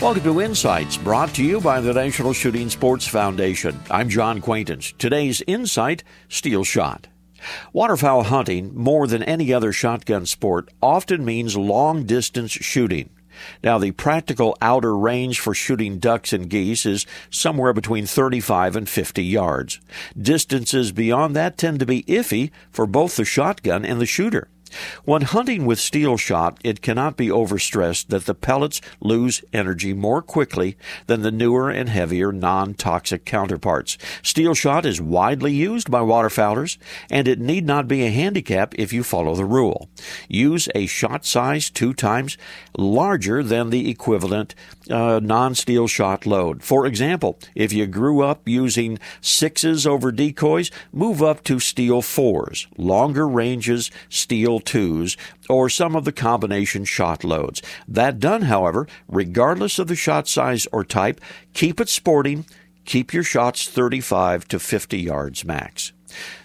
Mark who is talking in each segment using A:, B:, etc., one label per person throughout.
A: Welcome to Insights, brought to you by the National Shooting Sports Foundation. I'm John Quaintance. Today's Insight Steel Shot. Waterfowl hunting, more than any other shotgun sport, often means long distance shooting. Now, the practical outer range for shooting ducks and geese is somewhere between 35 and 50 yards. Distances beyond that tend to be iffy for both the shotgun and the shooter. When hunting with steel shot, it cannot be overstressed that the pellets lose energy more quickly than the newer and heavier non-toxic counterparts. Steel shot is widely used by waterfowlers, and it need not be a handicap if you follow the rule. Use a shot size two times larger than the equivalent uh, non-steel shot load. For example, if you grew up using sixes over decoys, move up to steel fours. Longer ranges, steel twos, or some of the combination shot loads. That done, however, regardless of the shot size or type, keep it sporting, keep your shots 35 to 50 yards max.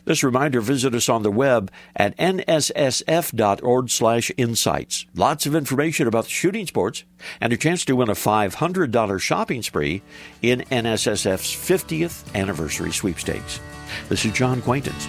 A: This reminder, visit us on the web at nssf.org slash insights. Lots of information about shooting sports and a chance to win a $500 shopping spree in NSSF's 50th anniversary sweepstakes. This is John Quaintance.